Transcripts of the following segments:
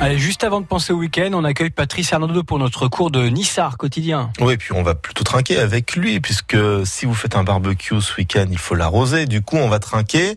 Allez, juste avant de penser au week-end, on accueille Patrice Hernando pour notre cours de Nissar quotidien. Oui, puis on va plutôt trinquer avec lui, puisque si vous faites un barbecue ce week-end, il faut l'arroser. Du coup, on va trinquer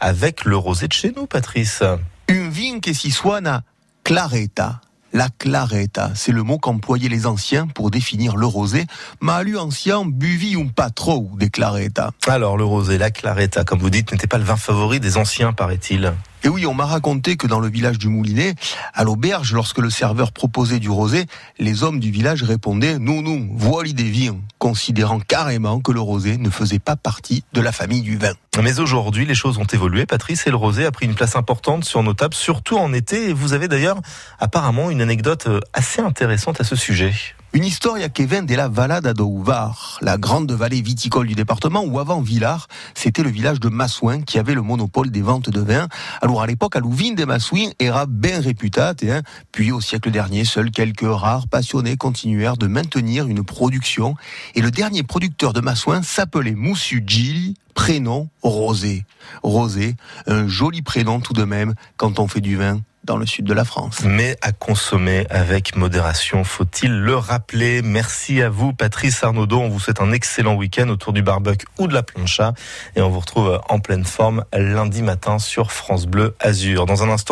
avec le rosé de chez nous, Patrice. Une vigne qui si suona clareta. La clareta, c'est le mot qu'employaient les anciens pour définir le rosé. Malu ancien buvi un pas trop des clareta. Alors, le rosé, la clareta, comme vous dites, n'était pas le vin favori des anciens, paraît-il. Et oui, on m'a raconté que dans le village du Moulinet, à l'auberge, lorsque le serveur proposait du rosé, les hommes du village répondaient non, non, voilà des vins, considérant carrément que le rosé ne faisait pas partie de la famille du vin. Mais aujourd'hui, les choses ont évolué, Patrice, et le rosé a pris une place importante sur nos tables, surtout en été. Et vous avez d'ailleurs apparemment une anecdote assez intéressante à ce sujet. Une histoire qui vient de la Vallada do la grande vallée viticole du département, où avant Villars, c'était le village de Massouin qui avait le monopole des ventes de vin. Alors à l'époque, à l'ouvine des Massouin era bien réputate, hein. puis au siècle dernier, seuls quelques rares passionnés continuèrent de maintenir une production. Et le dernier producteur de Massouin s'appelait Moussu Gilly, prénom Rosé. Rosé, un joli prénom tout de même quand on fait du vin dans le sud de la France. Mais à consommer avec modération, faut-il le rappeler? Merci à vous, Patrice Arnaudot. On vous souhaite un excellent week-end autour du barbecue ou de la plancha. Et on vous retrouve en pleine forme lundi matin sur France Bleu Azur. Dans un instant,